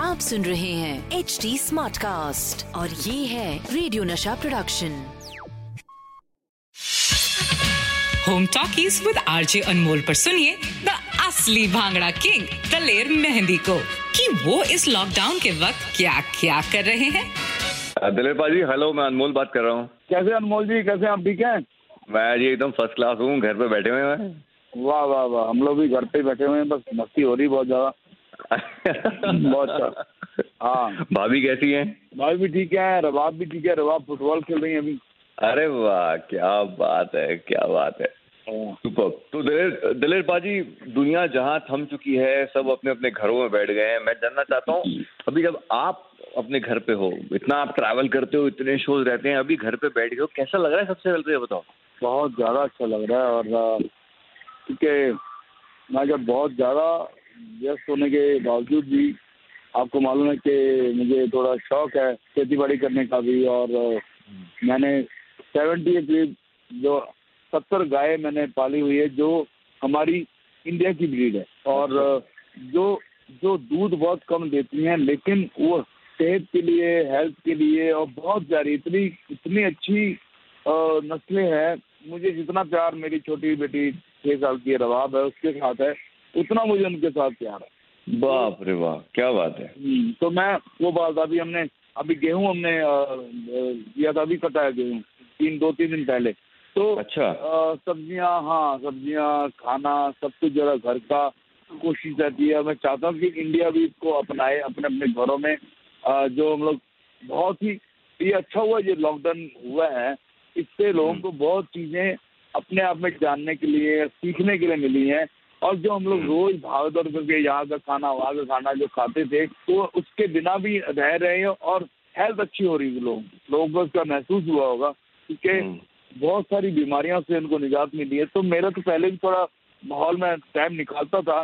आप सुन रहे हैं एच डी स्मार्ट कास्ट और ये है radio Nasha production home talkies with RJ Anmol पर सुनिए द असली भांगड़ा किंग दलेर मेहंदी को। कि वो इस लॉकडाउन के वक्त क्या क्या कर रहे हैं? दिलीप भाजी हेलो मैं अनमोल बात कर रहा हूँ। कैसे अनमोल जी? कैसे आप ठीक हैं? मैं जी एकदम फ़र्स्ट क्लास हूँ घर पे बैठे हुए हैं। वाह वाह वाह। हम लोग भी घर पे बैठे हुए हैं बस मस्ती हो रही बहुत ज़्यादा। बहुत अच्छा। हाँ। भाभी कैसी हैं? भाई भी ठीक है रबाब भी ठीक है रबाब फुटबॉल खेल रही है अभी। अरे वाह क्या बात है क्या बात है। हाँ। सुपर। तो दिलेर दिलेर बाजी दुनिया जहाँ थम चुकी है सब अपने अपने घरों में बैठ गए हैं। मैं जानना चाहता हूँ अभी जब आप अपने घर पे हो इतना आप ट्रैवल करते हो इतने शोज़ रहते हैं अभी घर पे बैठ गए हो कैसा लग रहा है सबसे पहले तो ये बताओ? बहुत ज़्यादा अच्छा लग रहा है और क्योंकि मैं जब बहुत ज़्यादा व्यस्त होने के बावजूद भी आपको मालूम है कि मुझे थोड़ा शौक है खेती बाड़ी करने का भी और मैंने सेवेंटी करीब जो सत्तर गाय मैंने पाली हुई है जो हमारी इंडिया की ब्रीड है। और जो जो दूध बहुत कम देती हैं लेकिन वो सेहत के लिए हेल्थ के लिए और बहुत प्यारी इतनी इतनी अच्छी नस्लें हैं मुझे जितना प्यार मेरी छोटी बेटी छह साल की रवाब है उसके साथ है उतना मुझे उनके साथ प्यार है। बाप रे वाह क्या बात है। हम्म, तो मैं वो बात अभी हमने अभी गेहूँ हमने किया था अभी कटा है गेहूँ तीन दो तीन दिन पहले। तो अच्छा। सब्ज़ियाँ हाँ सब्ज़ियाँ खाना सब कुछ जरा घर का कोशिश रहती है। मैं चाहता हूँ कि इंडिया भी इसको अपनाए अपने अपने घरों में। जो हम लोग बहुत ही ये अच्छा हुआ ये लॉकडाउन हुआ है। इससे लोगों को बहुत चीज़ें अपने आप में जानने के लिए सीखने के लिए मिली हैं। और जो हम लोग रोज भाग दौड़ करके यहाँ का खाना वहाँ का खाना जो खाते थे तो उसके बिना भी रह रहे हैं और हेल्थ अच्छी हो रही है लोग लोगों को उसका महसूस हुआ होगा क्योंकि हम्म। बहुत सारी बीमारियों से उनको निजात मिली है। तो मेरा तो पहले भी थोड़ा माहौल में टाइम निकालता था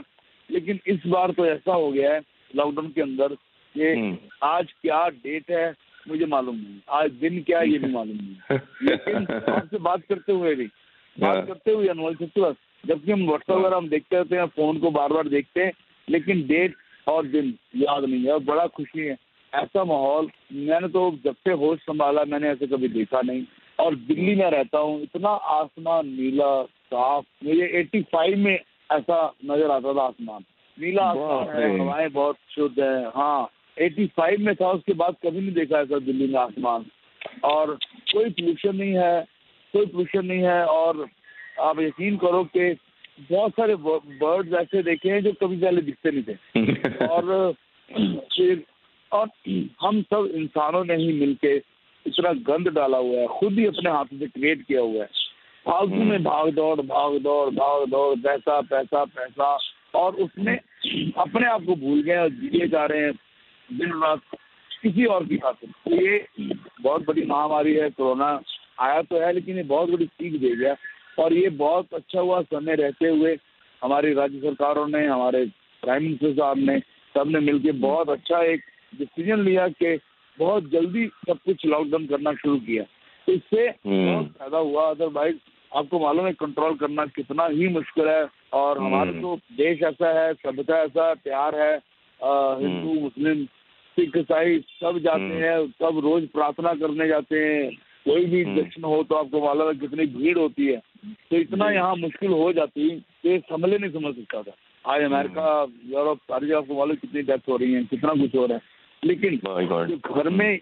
लेकिन इस बार तो ऐसा हो गया है लॉकडाउन के अंदर कि हम्म। आज क्या डेट है मुझे मालूम नहीं। आज दिन क्या है ये भी मालूम नहीं। लेकिन आपसे बात करते हुए भी हाँ। बात करते हुए अनमोल सचिव जबकि हम व्हाट्सएप वगैरह हम देखते रहते हैं फ़ोन को बार बार देखते हैं लेकिन डेट और दिन याद नहीं है और बड़ा खुशी है। ऐसा माहौल मैंने तो जब से होश संभाला मैंने ऐसे कभी देखा नहीं। और दिल्ली में रहता हूँ इतना आसमान नीला साफ़ मुझे 85 में ऐसा नज़र आता था आसमान। नीला आसमान है हवाएँ बहुत शुद्ध है हाँ। 85 में था उसके बाद कभी नहीं देखा ऐसा दिल्ली में आसमान। और कोई पोल्यूशन नहीं है कोई पोल्यूशन नहीं है और आप यकीन करो कि बहुत सारे बर्ड्स ऐसे देखे हैं जो कभी पहले दिखते नहीं थे। और फिर और हम सब इंसानों ने ही मिलके इतना गंद डाला हुआ है खुद ही अपने हाथों से क्रिएट किया हुआ है। फालतू में भाग दौड़ भाग दौड़ भाग दौड़ पैसा पैसा पैसा और उसमें अपने आप को भूल गए और जिए जा रहे हैं। दिन रात किसी और की खातिर तो ये बहुत बड़ी महामारी है कोरोना आया तो है लेकिन ये बहुत बड़ी सीख दे गया। और ये बहुत अच्छा हुआ समय रहते हुए हमारी राज्य सरकारों ने हमारे प्राइम मिनिस्टर साहब ने सबने मिलकर बहुत अच्छा एक डिसीज़न लिया कि बहुत जल्दी सब कुछ लॉकडाउन करना शुरू किया। तो इससे हम्म। बहुत फ़ायदा हुआ। अदरवाइज़ आपको मालूम है कंट्रोल करना कितना ही मुश्किल है। और हमारे हम्म। तो देश ऐसा है सभ्यता ऐसा प्यार है। हिंदू मुस्लिम सिख ईसाई सब जाते हम्म। हैं सब रोज प्रार्थना करने जाते हैं। कोई भी हम्म। दक्षिण हो तो आपको मालूम है कितनी भीड़ होती है। तो इतना यहाँ मुश्किल हो जाती कि समझ नहीं समझ सकता था। आज अमेरिका यूरोप सारी जगह आपको मालूम कितनी डेथ हो रही है कितना कुछ हो रहा है। लेकिन जो घर में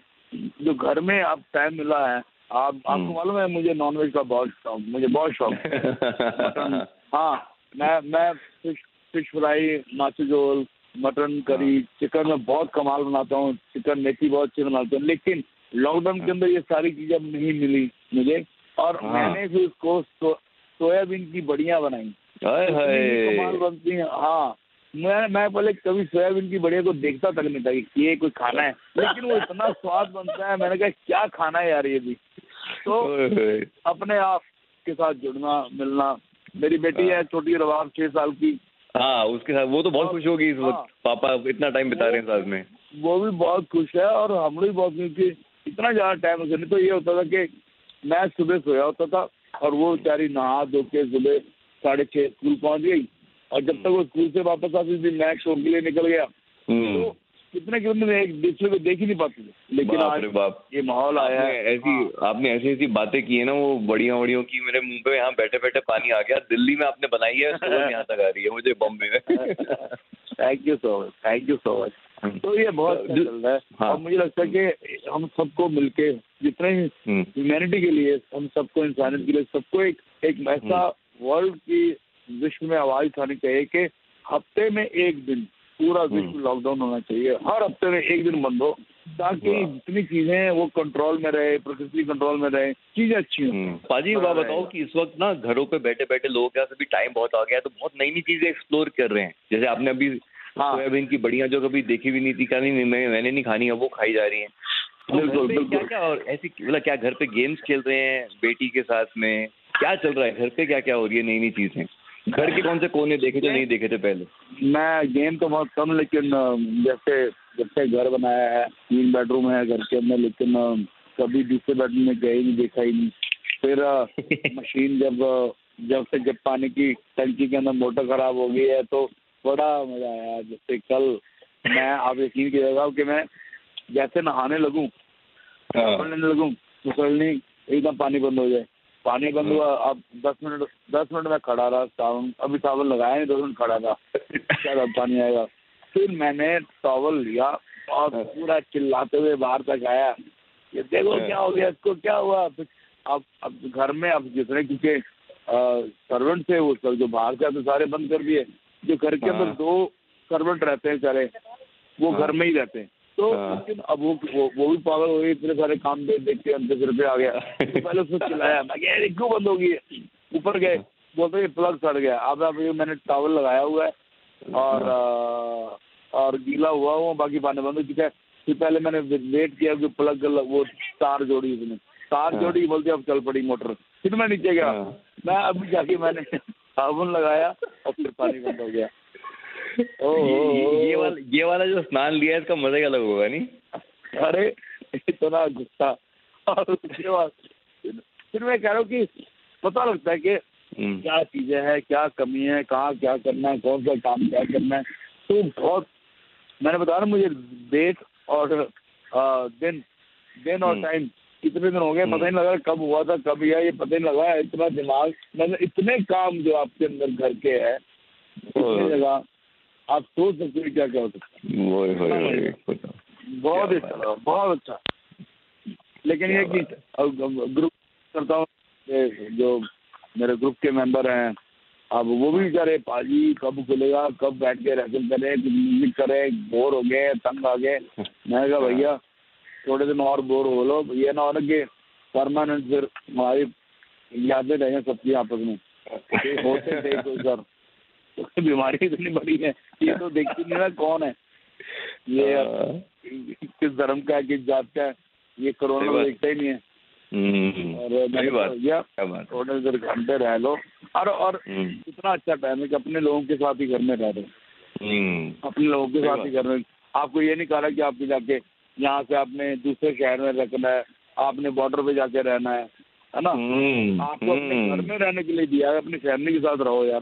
जो घर में आप टाइम मिला है आप आपको हम्म। मालूम है मुझे नॉनवेज का बहुत शौक मुझे बहुत शौक है। हाँ मैं मैं फ़िश फ़िश फ्राई नाचोजोल मटन करी चिकन में बहुत कमाल बनाता हूँ। चिकन मेथी बहुत अच्छी बनाता हूँ। लेकिन लॉकडाउन के अंदर ये सारी चीज़ें अब नहीं मिली मुझे। और हाँ। मैंने फिर उसको सोयाबीन की बढ़िया बनाई। कमाल बनती है। हाँ। मैं मैं पहले कभी सोयाबीन की बढ़िया को देखता तक नहीं था कि ये कोई खाना है। लेकिन वो इतना स्वाद बनता है। मैंने कहा क्या खाना है यार ये भी? तो अपने आप के साथ जुड़ना मिलना। मेरी बेटी है। छोटी रवाब छह साल की। हाँ उसके साथ वो तो बहुत खुश होगी इस हाँ। वक्त पापा इतना टाइम बिता रहे हैं साथ में वो भी बहुत खुश है और हम लोग भी बहुत खुश कि इतना ज़्यादा टाइम होता नहीं तो ये होता था कि मैं सुबह सोया होता था और वो बेचारी नहा धो के सुबह साढ़े छह स्कूल पहुँच गई और जब तक वो स्कूल से वापस आती थी मैं शो के लिए निकल गया हम्म। तो कितने कितने एक दूसरे को देख ही नहीं पाते थे। लेकिन आज बाप। ये माहौल आया है। ऐसी हाँ। आपने ऐसी ऐसी बातें की है ना वो बढ़िया बढ़िया की मेरे मुँह पे यहाँ बैठे बैठे पानी आ गया दिल्ली में आपने बनाई है सुबह यहाँ तक आ रही है मुझे बॉम्बे में। Thank you so much thank you so much तो ये बहुत चल रहा है। हाँ। और मुझे लगता है कि हम सबको मिलके जितने हम्म, ह्यूमैनिटी के लिए हम सबको इंसानियत के लिए सबको एक एक ऐसा वर्ल्ड की विश्व में आवाज़ उठानी चाहिए कि हफ़्ते में एक दिन पूरा विश्व लॉकडाउन होना चाहिए। हर हफ़्ते में एक दिन बंद हो ताकि जितनी चीज़ें हैं वो कंट्रोल में रहे प्रकृति कंट्रोल में रहे चीज़ें अच्छी हों। हम्म। पाजी बात बताओ। कि इस वक्त ना घरों पे बैठे बैठे लोगों के पास अभी टाइम बहुत आ गया है तो बहुत नई नई चीज़ें एक्सप्लोर कर रहे हैं। जैसे आपने अभी हाँ। सोयाबीन की बढ़िया जो कभी देखी भी नहीं थी क्या नहीं मैं मैंने नहीं खानी है वो खाई जा रही है। बिल्कुल, क्या बिल्कुल। क्या और ऐसी मतलब क्या घर पे गेम्स खेल रहे हैं बेटी के साथ में? क्या चल रहा है? घर पे क्या क्या हो रही है नई नई चीज़ें? घर के कौन से कोने देखे जो नहीं देखे थे पहले? मैं गेम तो बहुत कम लेकिन जैसे जब से घर बनाया है तीन बेडरूम है घर के अंदर लेकिन कभी दूसरे बेडरूम में गए नहीं देखा ही नहीं। फिर मशीन जब जब से जब पानी की टंकी के अंदर मोटर खराब हो गई है तो बड़ा मज़ा आया। जैसे कल मैं आप यकीन कीजिएगा कि मैं जैसे नहाने लगूं हाँ। लगूं उछलने एकदम पानी बंद हो जाए। पानी बंद हुआ अब दस मिनट दस मिनट में खड़ा रहा सावन अभी सावन लगाया नहीं दस मिनट खड़ा था। क्या अब पानी आएगा। फिर मैंने टॉवल लिया और पूरा चिल्लाते हुए बाहर तक आया। ये देखो क्या हो गया इसको क्या हुआ? अब अब घर में अब जितने क्योंकि सर्वेंट थे वो सब जो बाहर से आते सारे बंद कर दिए। जो घर के अंदर हाँ। दो सर्वेंट रहते हैं सारे वो हाँ। घर में ही रहते हैं। तो हाँ। लेकिन अब वो वो, भी पागल हो गई इतने सारे काम देख देख के अंदर सिर पे आ गया तो पहले उसको चिल्लाया मैं क्यों बंद हो गई है?" ऊपर गए बोलते ये प्लग सड़ गया अब अब ये मैंने टॉवल लगाया हुआ है और अ, और गीला हुआ हुआ बाकी पानी बंद हो चुका है फिर पहले मैंने वेट किया कि प्लग वो तार जोड़ी उसने तार हाँ। जोड़ी बोलते अब चल पड़ी मोटर फिर मैं नीचे गया हाँ। मैं अभी जाके मैंने साबुन लगाया और फिर पानी बंद हो गया ओ, ये, वाला ये वाला जो स्नान लिया है इसका मज़ा ही अलग होगा नहीं? अरे इतना गुस्सा। और उसके बाद फिर- मैं कह रहा हूँ कि पता लगता है कि हम्म, क्या चीज़ें हैं क्या कमी है कहाँ क्या करना है कौन सा काम क्या करना है। तो बहुत मैंने बताया ना मुझे डेट और अ, दिन दिन और हम्म। टाइम कितने दिन हो गए पता ही नहीं लगा कब हुआ था कब या ये पता नहीं लगा इतना दिमाग मतलब इतने काम जो आपके अंदर घर के है इतनी जगह आप सोच सकते हो क्या क्या हो सकता है। बताओ। बहुत अच्छा बहुत अच्छा। लेकिन ये कि है। ग्रुप करता हूँ जो मेरे ग्रुप के मेंबर हैं अब वो भी बेचारे पाजी कब खुलेगा? कब बैठ के रेसल करें? म्यूज़िक करें? बोर हो गए तंग आ गए? मैंने कहा भैया थोड़े दिन और बोर हो लो। ये ना हो ना कि परमानेंट फिर हमारी यादें रहें सबकी आपस में। होते थे कोई सर बीमारी इतनी बड़ी है ये तो देखती नहीं ना कौन है। ये हाँ। किस धर्म का है किस जात का है ये कोरोना देखता ही नहीं है। हम्म, और देर घंटे रह लो। और और हम्म, इतना अच्छा टाइम है कि अपने लोगों के साथ ही घर में रह रहे हम्म, अपने लोगों के साथ ही घर में आपको ये नहीं कहा रहा कि आपको जाके यहाँ से आपने दूसरे शहर में रखना है आपने बॉर्डर पे जाके रहना है है ना? आपको अपने घर में रहने के लिए दिया है अपनी फैमिली के साथ रहो यार।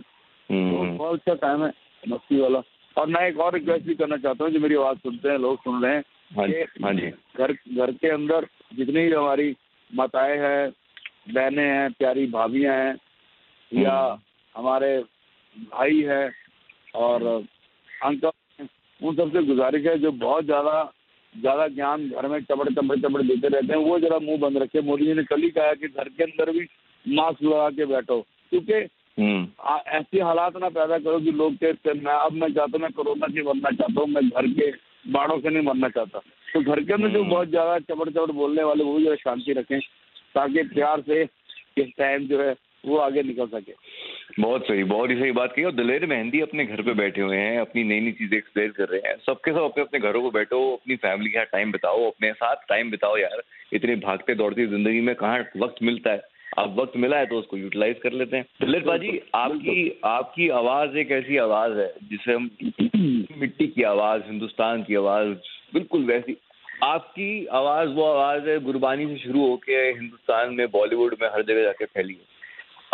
बहुत अच्छा टाइम है? मस्ती वाला। और मैं एक और रिक्वेस्ट भी करना चाहता हूँ जो मेरी आवाज़ सुनते हैं लोग सुन रहे हैं हाँ जी हाँ जी। घर घर के अंदर जितनी भी हमारी माताएँ हैं बहने हैं प्यारी भाभियाँ हैं या हम्म। हमारे भाई हैं और अंकल उन सबसे गुजारिश है जो बहुत ज़्यादा ज़्यादा ज्ञान घर में चबड़ चबड़ चबड़ देते रहते हैं वो जरा मुँह बंद रखे मोदी जी ने कल ही कहा कि घर के अंदर भी मास्क लगा के बैठो क्योंकि हम्म, ऐसी हालात ना पैदा करो कि लोग कहते मैं अब मैं चाहता हूँ मैं कोरोना से मरना चाहता हूँ मैं घर के बाड़ों से नहीं मरना चाहता। तो घर के अंदर जो हम्म। बहुत ज़्यादा चबड़ चबड़ बोलने वाले वो भी जरा शांति रखें ताकि प्यार से इस टाइम जो है वो आगे निकल सके। बहुत सही बहुत ही सही बात कही। और दलेर मेहंदी अपने घर पे बैठे हुए हैं अपनी नई नई चीज़ें एक्सप्लेन कर रहे हैं। सबके सब अपने अपने घरों को बैठो अपनी फैमिली के साथ टाइम बिताओ अपने साथ टाइम बिताओ यार। इतने भागते दौड़ती ज़िंदगी में कहाँ वक्त मिलता है? अब वक्त मिला है तो उसको यूटिलाइज कर लेते हैं। दलित बाजी आपकी आपकी आवाज़ एक ऐसी आवाज़ है जिसे हम मिट्टी की आवाज़ हिंदुस्तान की आवाज़ बिल्कुल वैसी। आपकी आवाज़ वो आवाज़ है गुरबानी से शुरू होके हिंदुस्तान में बॉलीवुड में हर जगह जाके फैली है।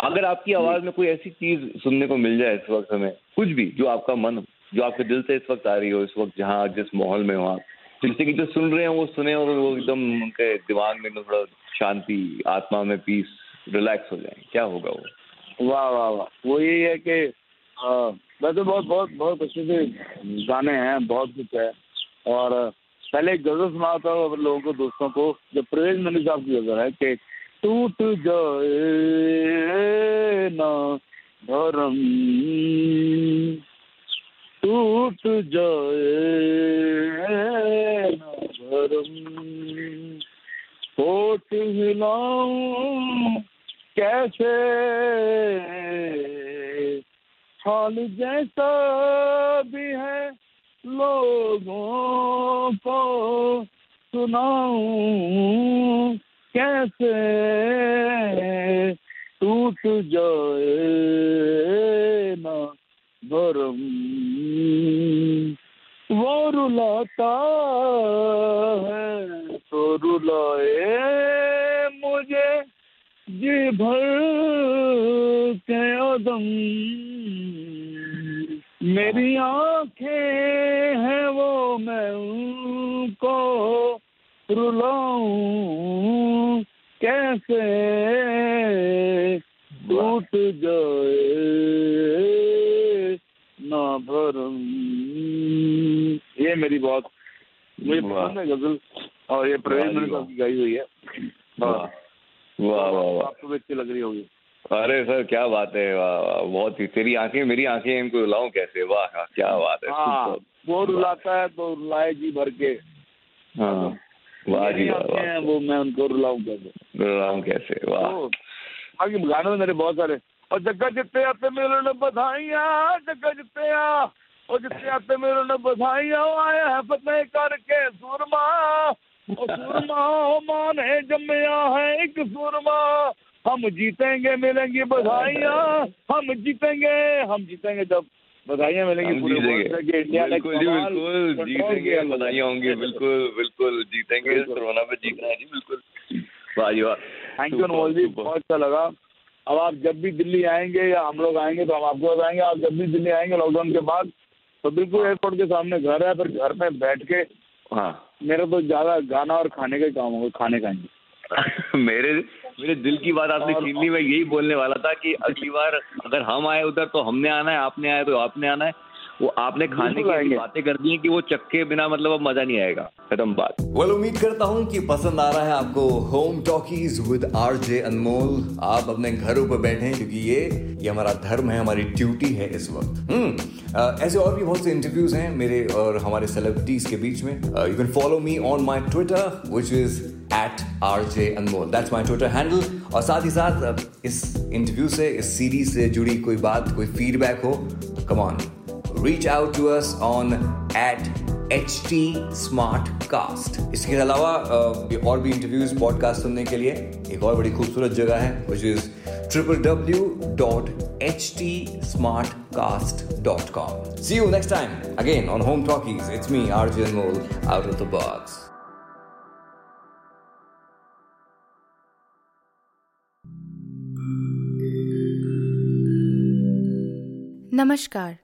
अगर आपकी आवाज़ में कोई ऐसी चीज़ सुनने को मिल जाए इस वक्त हमें कुछ भी जो आपका मन जो आपके दिल से इस वक्त आ रही हो इस वक्त जहाँ जिस माहौल में हो आप जिससे कि जो सुन रहे हैं वो सुने और वो एकदम उनके दिमाग में थोड़ा शांति आत्मा में पीस रिलैक्स हो जाए। क्या होगा वो? वाह वाह वाह। वो यही है कि वैसे बहुत बहुत बहुत अच्छे से गाने हैं, बहुत कुछ है। और पहले एक गज़ल सुना था लोगों को, दोस्तों को, जो प्रवेश मनी साहब की गज़ल है कि, टूट जाए ना धर्म, टूट जाए ना धर्म हिलाऊं कैसे? हाल जैसा भी है, लोगों को सुनाऊं कैसे? टूट जाए ना भरम वो रुलाता है तो रुलाए मुझे। जी भर के अदम मेरी आँखें हैं वो मैं उनको रुलाऊं। कैसे टूट जाए ना भरम। ये मेरी बहुत मुझे पसंद है गज़ल। और ये की गाई हुई है। वाह वाह वाह। आपको भी अच्छी लग रही होगी। अरे सर क्या बात है वाह बहुत ही तेरी आँखें मेरी आँखें इनको रुलाऊं कैसे? वाह क्या बात है हाँ वो रुलाता है तो रुलाए जी भर के। हाँ वाह जी वाह वाह। वो मैं उनको रुलाऊं कैसे? रुलाऊं कैसे? वाह। बाकी गाने में मेरे बहुत सारे और जग्गा जितने आते मेरे ने बधाइया जग्गा जितने आ और जितने आते मेरे ने बधाइया आया है फतेह करके सुरमा। सुरमा माँ ने जमया है एक सुरमा। हम जीतेंगे मिलेंगी बधाइयाँ। हम जीतेंगे हम जीतेंगे जब बधाइयाँ मिलेंगी पूरे इंडिया बिल्कुल जीतेंगे बधाइयाँ होंगी। बिल्कुल। बिल्कुल जीतेंगे। कोरोना पे जीतना है जी बिल्कुल। वाह। थैंक यू अनमोल जी बहुत अच्छा लगा। अब आप जब भी दिल्ली आएँगे या हम लोग आएँगे तो हम आपको बताएँगे। आप जब भी दिल्ली आएँगे लॉकडाउन के बाद तो बिल्कुल एयरपोर्ट के सामने घर है फिर घर में बैठ के हाँ। मेरा तो ज़्यादा गाना और खाने का काम होगा खाने का मेरे मेरे दिल की बात आपने छीन ली मैं यही बोलने वाला था कि अगली बार अगर हम आए उधर तो हमने आना है आपने आए तो आपने आना है। वो आपने खाने की बातें कर दी कि वो चक्के बिना मतलब अब मज़ा नहीं आएगा। खत्म बात। वेल उम्मीद करता हूँ कि पसंद आ रहा है आपको home talkies with R J Anmol आप अपने घरों पर बैठे क्योंकि ये ये हमारा धर्म है हमारी ड्यूटी है इस वक्त। हम्म ऐसे और भी बहुत से इंटरव्यूज़ हैं मेरे और हमारे सेलिब्रिटीज के बीच में। You can follow me on my Twitter which is at R J Anmol that's my Twitter handle और साथ ही साथ इस इंटरव्यू से इस सीरीज़ से जुड़ी कोई बात कोई फीडबैक हो come on reach out to us on at HT Smartcast. इसके अलावा और भी इंटरव्यूज़ पॉडकास्ट सुनने के लिए एक और बड़ी खूबसूरत जगह है which is triple W dot H T smart cast dot com see you next time again on home talkies it's me R J Anmol out of the box नमस्कार।